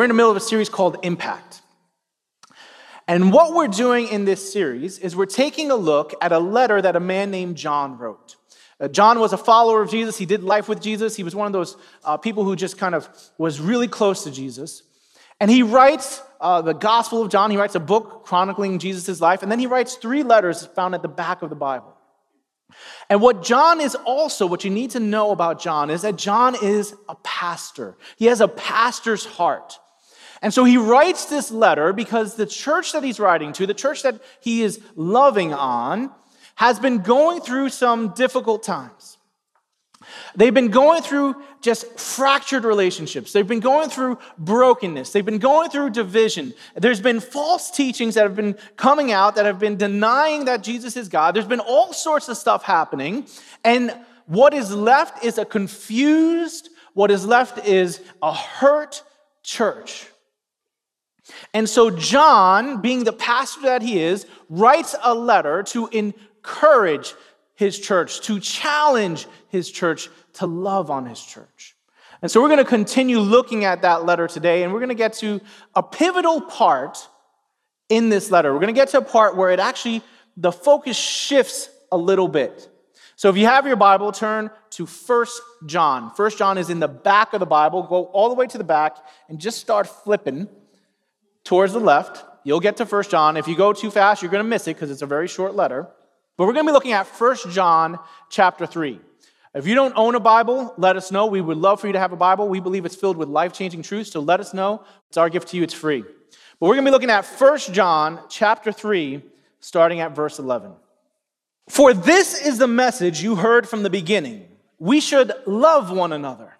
We're in the middle of a series called Impact. And what we're doing in this series is we're taking a look at a letter that a man named John wrote. Uh, John was a follower of Jesus. He did life with Jesus. He was one of those uh, people who just kind of was really close to Jesus. And he writes uh, the Gospel of John. He writes a book chronicling Jesus' life. And then he writes three letters found at the back of the Bible. And what John is also, what you need to know about John is that John is a pastor. He has a pastor's heart. And so he writes this letter because the church that he's writing to, the church that he is loving on, has been going through some difficult times. They've been going through just fractured relationships. They've been going through brokenness. They've been going through division. There's been false teachings that have been coming out that have been denying that Jesus is God. There's been all sorts of stuff happening. And what is left is a confused, what is left is a hurt church. And so, John, being the pastor that he is, writes a letter to encourage his church, to challenge his church, to love on his church. And so we're going to continue looking at that letter today, and we're going to get to a pivotal part in this letter. We're going to get to a part where it actually, the focus shifts a little bit. So if you have your Bible, turn to First John. First John is in the back of the Bible. Go all the way to the back and just start flipping towards the left. You'll get to First John. If you go too fast, you're going to miss it because it's a very short letter. But we're going to be looking at 1 John chapter 3. If you don't own a Bible, let us know. We would love for you to have a Bible. We believe it's filled with life changing truths, so let us know. It's our gift to you, it's free. But we're going to be looking at 1 John chapter 3, starting at verse 11. For this is the message you heard from the beginning we should love one another.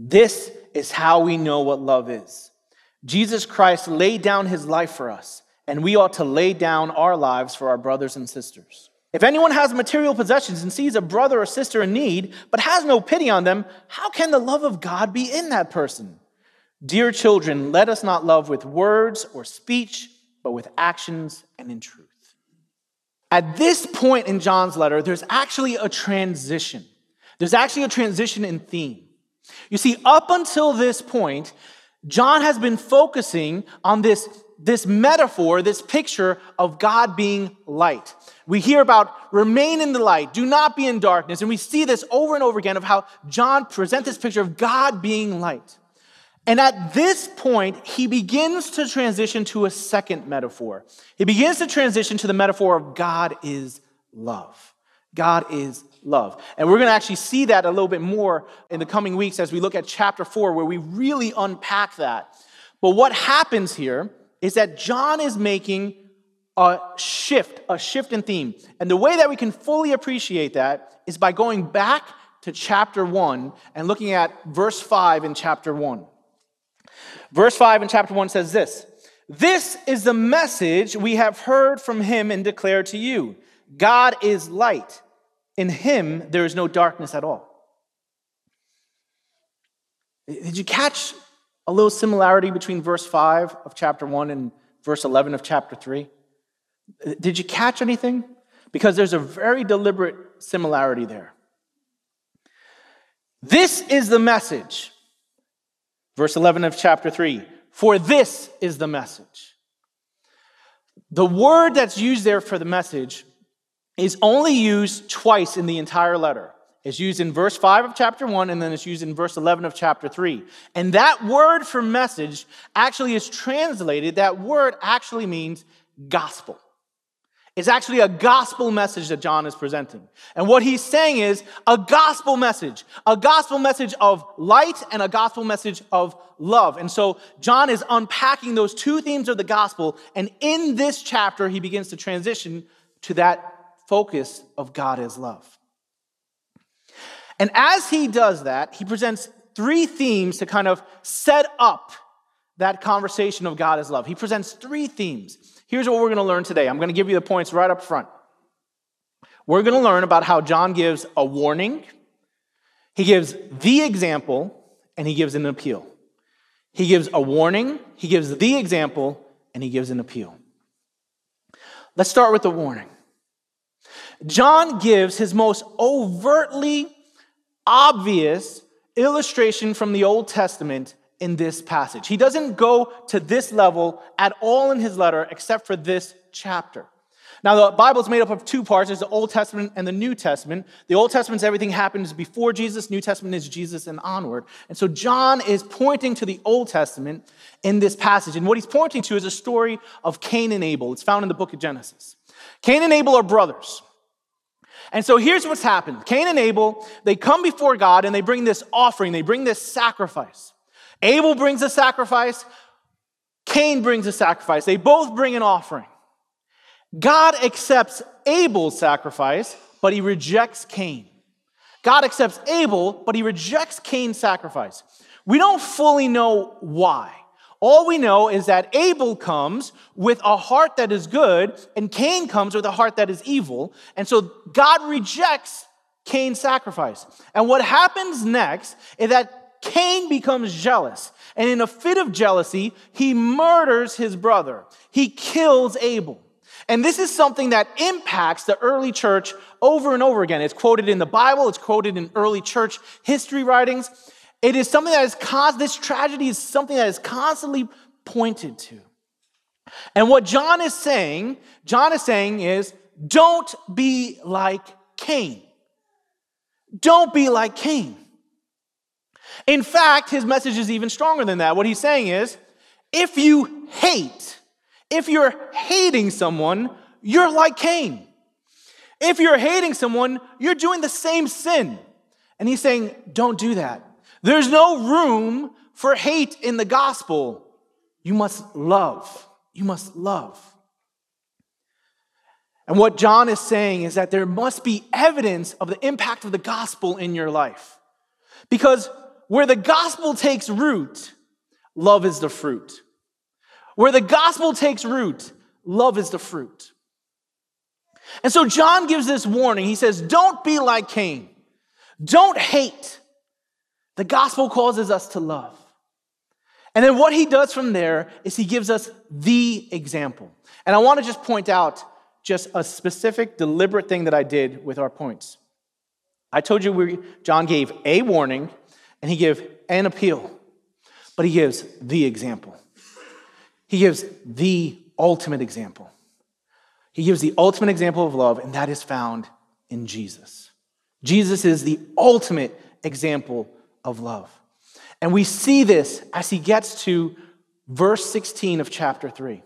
This is how we know what love is. Jesus Christ laid down his life for us, and we ought to lay down our lives for our brothers and sisters. If anyone has material possessions and sees a brother or sister in need, but has no pity on them, how can the love of God be in that person? Dear children, let us not love with words or speech, but with actions and in truth. At this point in John's letter, there's actually a transition. There's actually a transition in theme. You see, up until this point, John has been focusing on this, this metaphor, this picture of God being light. We hear about remain in the light, do not be in darkness. And we see this over and over again of how John presents this picture of God being light. And at this point, he begins to transition to a second metaphor. He begins to transition to the metaphor of God is love. God is love. And we're going to actually see that a little bit more in the coming weeks as we look at chapter four, where we really unpack that. But what happens here is that John is making a shift, a shift in theme. And the way that we can fully appreciate that is by going back to chapter one and looking at verse five in chapter one. Verse five in chapter one says this This is the message we have heard from him and declared to you God is light in him, there is no darkness at all. Did you catch a little similarity between verse 5 of chapter 1 and verse 11 of chapter 3? Did you catch anything? Because there's a very deliberate similarity there. This is the message. Verse 11 of chapter 3. For this is the message. The word that's used there for the message is only used twice in the entire letter. It's used in verse 5 of chapter 1, and then it's used in verse 11 of chapter 3. And that word for message actually is translated, that word actually means gospel. It's actually a gospel message that John is presenting. And what he's saying is a gospel message, a gospel message of light and a gospel message of love. And so John is unpacking those two themes of the gospel. And in this chapter, he begins to transition to that focus of God is love. And as he does that, he presents three themes to kind of set up that conversation of God as love. He presents three themes. Here's what we're going to learn today. I'm going to give you the points right up front. We're going to learn about how John gives a warning, he gives the example, and he gives an appeal. He gives a warning, he gives the example, and he gives an appeal. Let's start with the warning. John gives his most overtly obvious illustration from the Old Testament in this passage. He doesn't go to this level at all in his letter except for this chapter. Now, the Bible is made up of two parts there's the Old Testament and the New Testament. The Old Testament is everything happens before Jesus, New Testament is Jesus and onward. And so, John is pointing to the Old Testament in this passage. And what he's pointing to is a story of Cain and Abel. It's found in the book of Genesis. Cain and Abel are brothers. And so here's what's happened Cain and Abel, they come before God and they bring this offering, they bring this sacrifice. Abel brings a sacrifice, Cain brings a sacrifice. They both bring an offering. God accepts Abel's sacrifice, but he rejects Cain. God accepts Abel, but he rejects Cain's sacrifice. We don't fully know why. All we know is that Abel comes with a heart that is good, and Cain comes with a heart that is evil. And so God rejects Cain's sacrifice. And what happens next is that Cain becomes jealous. And in a fit of jealousy, he murders his brother. He kills Abel. And this is something that impacts the early church over and over again. It's quoted in the Bible, it's quoted in early church history writings. It is something that is caused, this tragedy is something that is constantly pointed to. And what John is saying, John is saying is don't be like Cain. Don't be like Cain. In fact, his message is even stronger than that. What he's saying is if you hate, if you're hating someone, you're like Cain. If you're hating someone, you're doing the same sin. And he's saying, don't do that. There's no room for hate in the gospel. You must love. You must love. And what John is saying is that there must be evidence of the impact of the gospel in your life. Because where the gospel takes root, love is the fruit. Where the gospel takes root, love is the fruit. And so John gives this warning. He says, Don't be like Cain. Don't hate. The gospel causes us to love. And then what he does from there is he gives us the example. And I want to just point out just a specific, deliberate thing that I did with our points. I told you we, John gave a warning and he gave an appeal, but he gives the example. He gives the ultimate example. He gives the ultimate example of love, and that is found in Jesus. Jesus is the ultimate example of love. And we see this as he gets to verse 16 of chapter 3.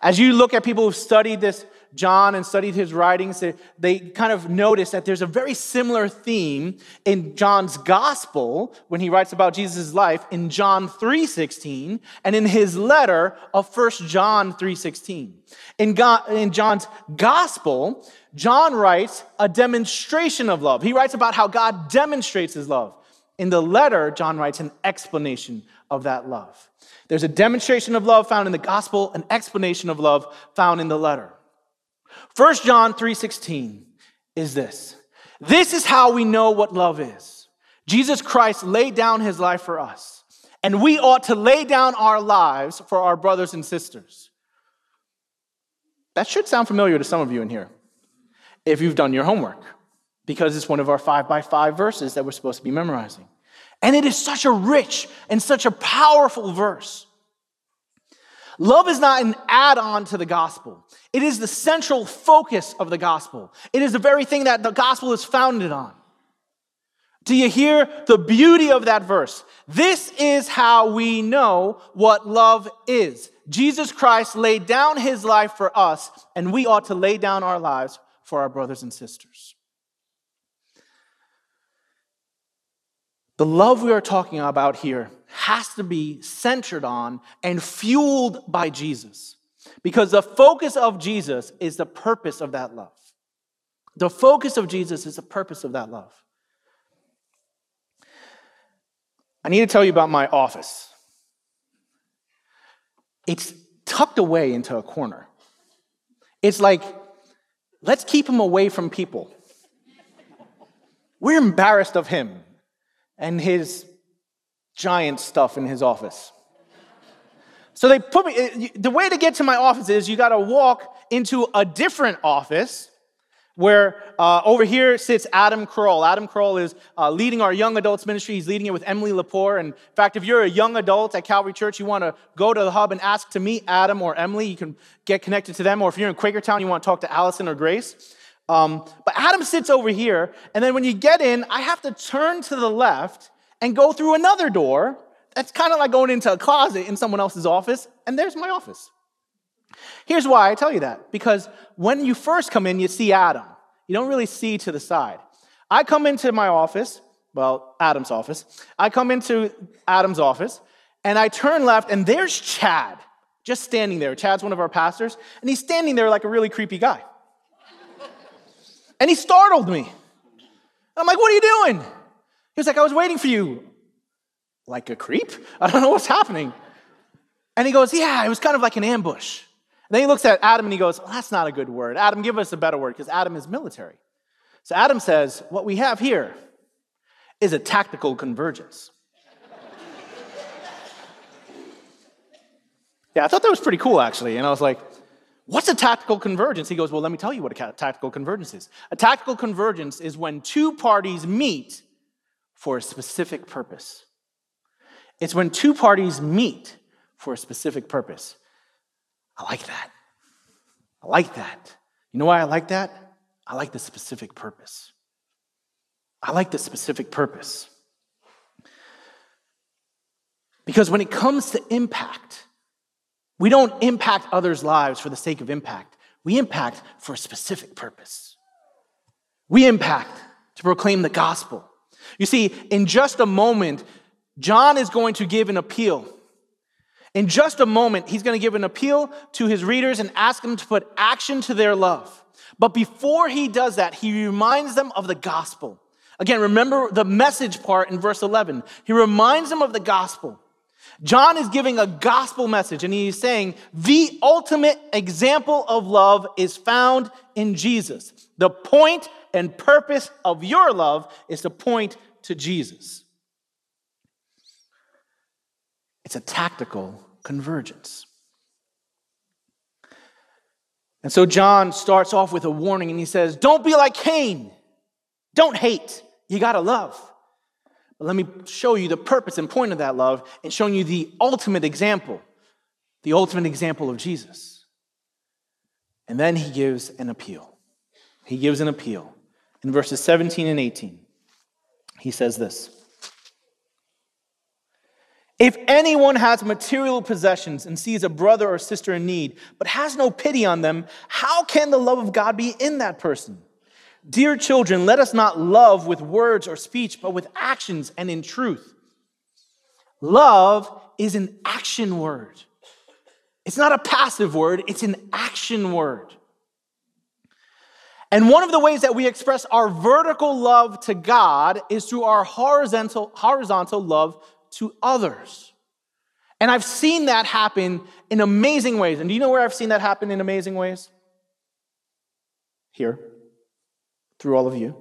As you look at people who've studied this, John, and studied his writings, they, they kind of notice that there's a very similar theme in John's gospel when he writes about Jesus' life in John 3.16 and in his letter of 1 John 3.16. In, in John's gospel, John writes a demonstration of love. He writes about how God demonstrates his love. In the letter, John writes an explanation of that love. There's a demonstration of love found in the gospel, an explanation of love found in the letter. 1 John 3:16 is this. This is how we know what love is. Jesus Christ laid down his life for us, and we ought to lay down our lives for our brothers and sisters. That should sound familiar to some of you in here if you've done your homework because it's one of our five by five verses that we're supposed to be memorizing. And it is such a rich and such a powerful verse. Love is not an add on to the gospel, it is the central focus of the gospel. It is the very thing that the gospel is founded on. Do you hear the beauty of that verse? This is how we know what love is. Jesus Christ laid down his life for us, and we ought to lay down our lives for our brothers and sisters. The love we are talking about here has to be centered on and fueled by Jesus. Because the focus of Jesus is the purpose of that love. The focus of Jesus is the purpose of that love. I need to tell you about my office. it's tucked away into a corner. It's like, let's keep him away from people. We're embarrassed of him and his giant stuff in his office. So they put me, the way to get to my office is you got to walk into a different office where uh, over here sits Adam Kroll. Adam Kroll is uh, leading our young adults ministry. He's leading it with Emily Lepore. And in fact, if you're a young adult at Calvary Church, you want to go to the hub and ask to meet Adam or Emily, you can get connected to them. Or if you're in Quakertown, you want to talk to Allison or Grace. Um, but Adam sits over here, and then when you get in, I have to turn to the left and go through another door. That's kind of like going into a closet in someone else's office, and there's my office. Here's why I tell you that because when you first come in, you see Adam. You don't really see to the side. I come into my office, well, Adam's office. I come into Adam's office and I turn left, and there's Chad just standing there. Chad's one of our pastors, and he's standing there like a really creepy guy. And he startled me. I'm like, What are you doing? He was like, I was waiting for you. Like a creep? I don't know what's happening. And he goes, Yeah, it was kind of like an ambush. And then he looks at Adam and he goes, well, That's not a good word. Adam, give us a better word because Adam is military. So Adam says, What we have here is a tactical convergence. yeah, I thought that was pretty cool actually. And I was like, What's a tactical convergence? He goes, Well, let me tell you what a tactical convergence is. A tactical convergence is when two parties meet for a specific purpose. It's when two parties meet for a specific purpose. I like that. I like that. You know why I like that? I like the specific purpose. I like the specific purpose. Because when it comes to impact, we don't impact others' lives for the sake of impact. We impact for a specific purpose. We impact to proclaim the gospel. You see, in just a moment, John is going to give an appeal in just a moment, he's going to give an appeal to his readers and ask them to put action to their love. But before he does that, he reminds them of the gospel. Again, remember the message part in verse 11. He reminds them of the gospel. John is giving a gospel message and he's saying the ultimate example of love is found in Jesus. The point and purpose of your love is to point to Jesus. It's a tactical convergence. And so John starts off with a warning and he says, Don't be like Cain. Don't hate. You got to love. But let me show you the purpose and point of that love and showing you the ultimate example, the ultimate example of Jesus. And then he gives an appeal. He gives an appeal. In verses 17 and 18, he says this if anyone has material possessions and sees a brother or sister in need, but has no pity on them, how can the love of God be in that person? Dear children, let us not love with words or speech, but with actions and in truth. Love is an action word. It's not a passive word, it's an action word. And one of the ways that we express our vertical love to God is through our horizontal, horizontal love to others. And I've seen that happen in amazing ways. And do you know where I've seen that happen in amazing ways? Here, through all of you.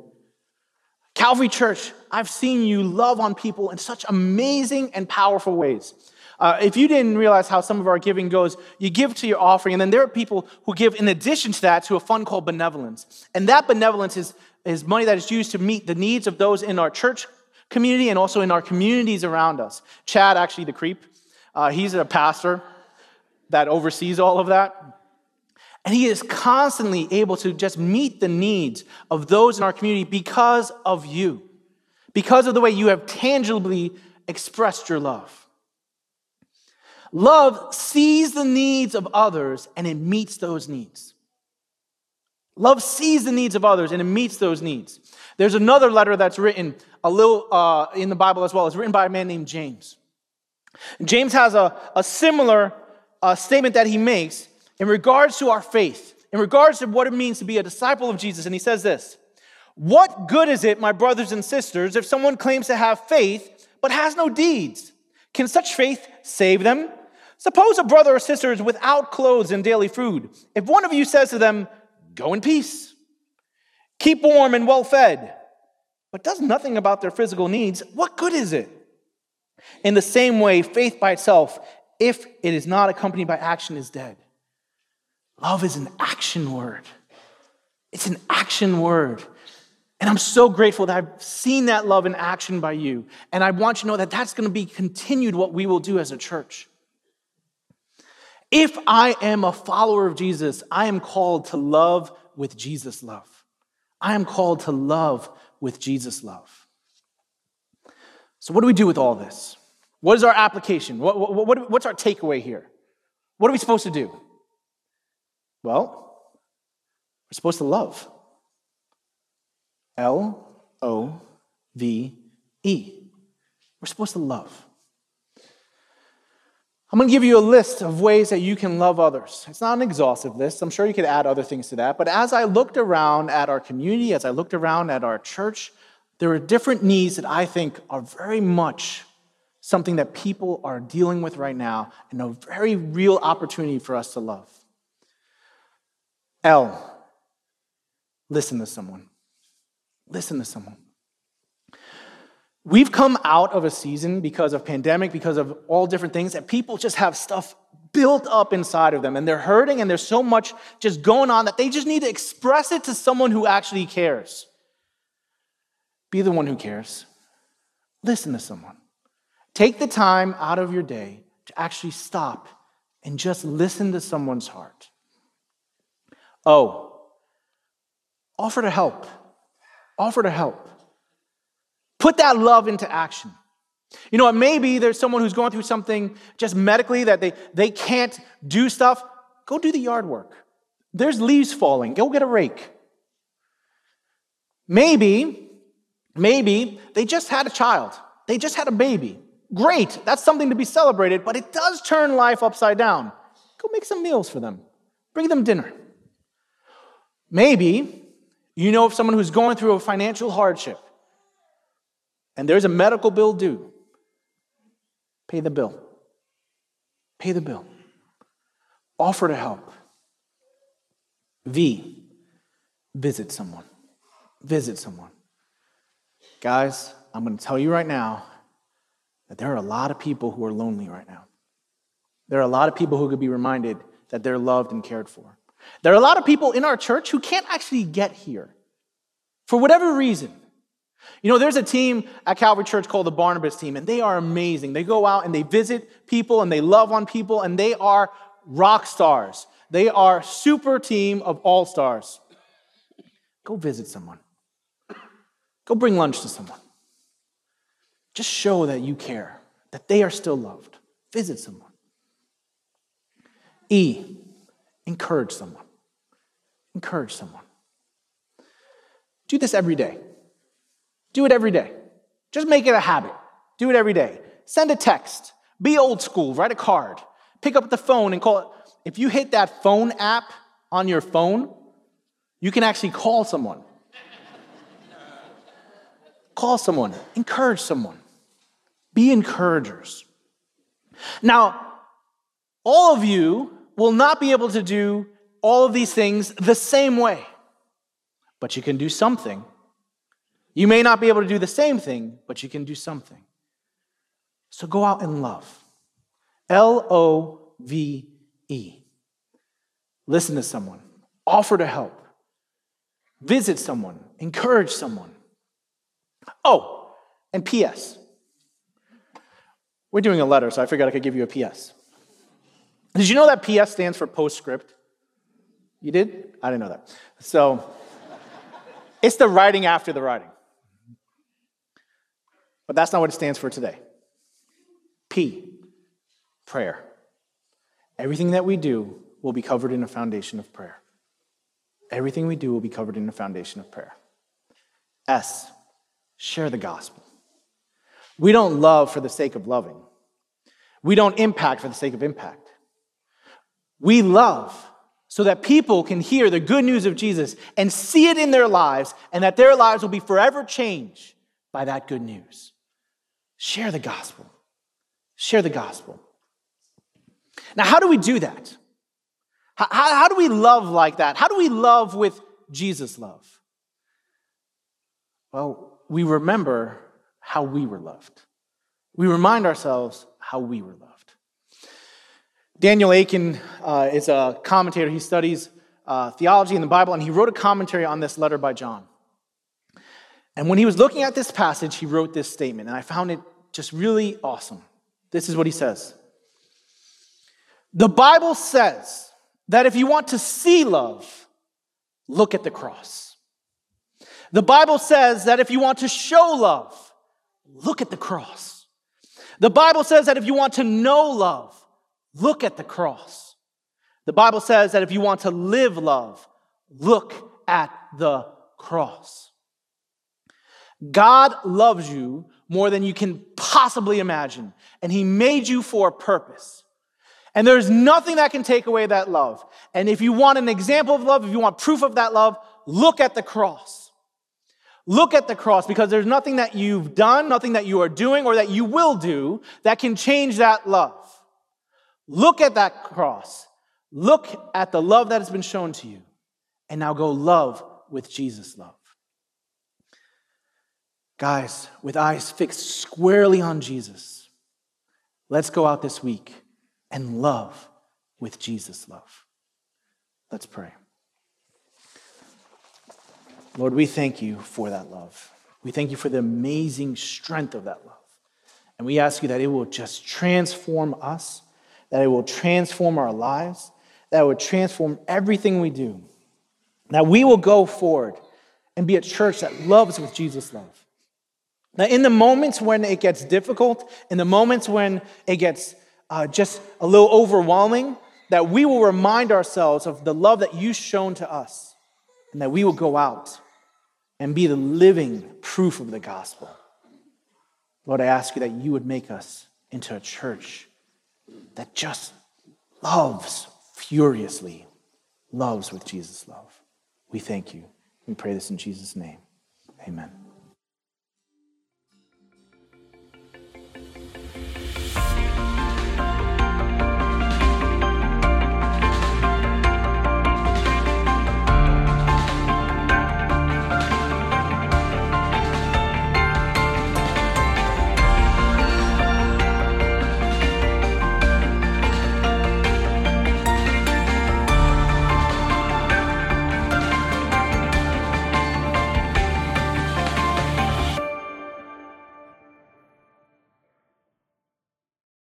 Calvary Church, I've seen you love on people in such amazing and powerful ways. Uh, if you didn't realize how some of our giving goes, you give to your offering, and then there are people who give in addition to that to a fund called benevolence. And that benevolence is, is money that is used to meet the needs of those in our church community and also in our communities around us. Chad, actually, the creep, uh, he's a pastor that oversees all of that. And he is constantly able to just meet the needs of those in our community because of you, because of the way you have tangibly expressed your love. Love sees the needs of others and it meets those needs. Love sees the needs of others and it meets those needs. There's another letter that's written a little uh, in the Bible as well. It's written by a man named James. James has a, a similar uh, statement that he makes in regards to our faith, in regards to what it means to be a disciple of Jesus. And he says this What good is it, my brothers and sisters, if someone claims to have faith but has no deeds? Can such faith save them? Suppose a brother or sister is without clothes and daily food. If one of you says to them, Go in peace, keep warm and well fed, but does nothing about their physical needs, what good is it? In the same way, faith by itself, if it is not accompanied by action, is dead. Love is an action word. It's an action word. And I'm so grateful that I've seen that love in action by you. And I want you to know that that's going to be continued what we will do as a church. If I am a follower of Jesus, I am called to love with Jesus' love. I am called to love with Jesus' love. So, what do we do with all this? What is our application? What, what, what, what's our takeaway here? What are we supposed to do? Well, we're supposed to love. L O V E. We're supposed to love. I'm going to give you a list of ways that you can love others. It's not an exhaustive list. I'm sure you could add other things to that. But as I looked around at our community, as I looked around at our church, there are different needs that I think are very much something that people are dealing with right now and a very real opportunity for us to love. L, listen to someone. Listen to someone. We've come out of a season because of pandemic, because of all different things, that people just have stuff built up inside of them and they're hurting and there's so much just going on that they just need to express it to someone who actually cares. Be the one who cares. Listen to someone. Take the time out of your day to actually stop and just listen to someone's heart. Oh, offer to help. Offer to help. Put that love into action. You know what? Maybe there's someone who's going through something just medically that they, they can't do stuff. Go do the yard work. There's leaves falling. Go get a rake. Maybe, maybe they just had a child. They just had a baby. Great. That's something to be celebrated, but it does turn life upside down. Go make some meals for them. Bring them dinner. Maybe you know of someone who's going through a financial hardship and there's a medical bill due, pay the bill. Pay the bill. Offer to help. V, visit someone. Visit someone. Guys, I'm going to tell you right now that there are a lot of people who are lonely right now. There are a lot of people who could be reminded that they're loved and cared for. There are a lot of people in our church who can't actually get here for whatever reason. You know, there's a team at Calvary Church called the Barnabas team, and they are amazing. They go out and they visit people and they love on people, and they are rock stars. They are super team of all stars. Go visit someone. Go bring lunch to someone. Just show that you care, that they are still loved. Visit someone. E, encourage someone. Encourage someone. Do this every day. Do it every day. Just make it a habit. Do it every day. Send a text. Be old school. Write a card. Pick up the phone and call it. If you hit that phone app on your phone, you can actually call someone. call someone. Encourage someone. Be encouragers. Now, all of you will not be able to do all of these things the same way, but you can do something you may not be able to do the same thing, but you can do something. So go out and love. L O V E. Listen to someone, offer to help, visit someone, encourage someone. Oh, and P.S. We're doing a letter, so I figured I could give you a P.S. Did you know that P.S. stands for postscript? You did? I didn't know that. So it's the writing after the writing. But that's not what it stands for today. P, prayer. Everything that we do will be covered in a foundation of prayer. Everything we do will be covered in a foundation of prayer. S, share the gospel. We don't love for the sake of loving. We don't impact for the sake of impact. We love so that people can hear the good news of Jesus and see it in their lives, and that their lives will be forever changed by that good news. Share the gospel. Share the gospel. Now, how do we do that? How, how, do we love like that? How do we love with Jesus' love? Well, we remember how we were loved. We remind ourselves how we were loved. Daniel Akin uh, is a commentator. He studies uh, theology in the Bible, and he wrote a commentary on this letter by John. And when he was looking at this passage, he wrote this statement, and I found it just really awesome. This is what he says The Bible says that if you want to see love, look at the cross. The Bible says that if you want to show love, look at the cross. The Bible says that if you want to know love, look at the cross. The Bible says that if you want to live love, look at the cross. God loves you more than you can possibly imagine, and He made you for a purpose. And there's nothing that can take away that love. And if you want an example of love, if you want proof of that love, look at the cross. Look at the cross because there's nothing that you've done, nothing that you are doing, or that you will do that can change that love. Look at that cross. Look at the love that has been shown to you. And now go love with Jesus' love. Guys, with eyes fixed squarely on Jesus, let's go out this week and love with Jesus' love. Let's pray. Lord, we thank you for that love. We thank you for the amazing strength of that love. And we ask you that it will just transform us, that it will transform our lives, that it will transform everything we do. That we will go forward and be a church that loves with Jesus' love. Now, in the moments when it gets difficult, in the moments when it gets uh, just a little overwhelming, that we will remind ourselves of the love that you've shown to us, and that we will go out and be the living proof of the gospel. Lord, I ask you that you would make us into a church that just loves furiously, loves with Jesus' love. We thank you. We pray this in Jesus' name. Amen.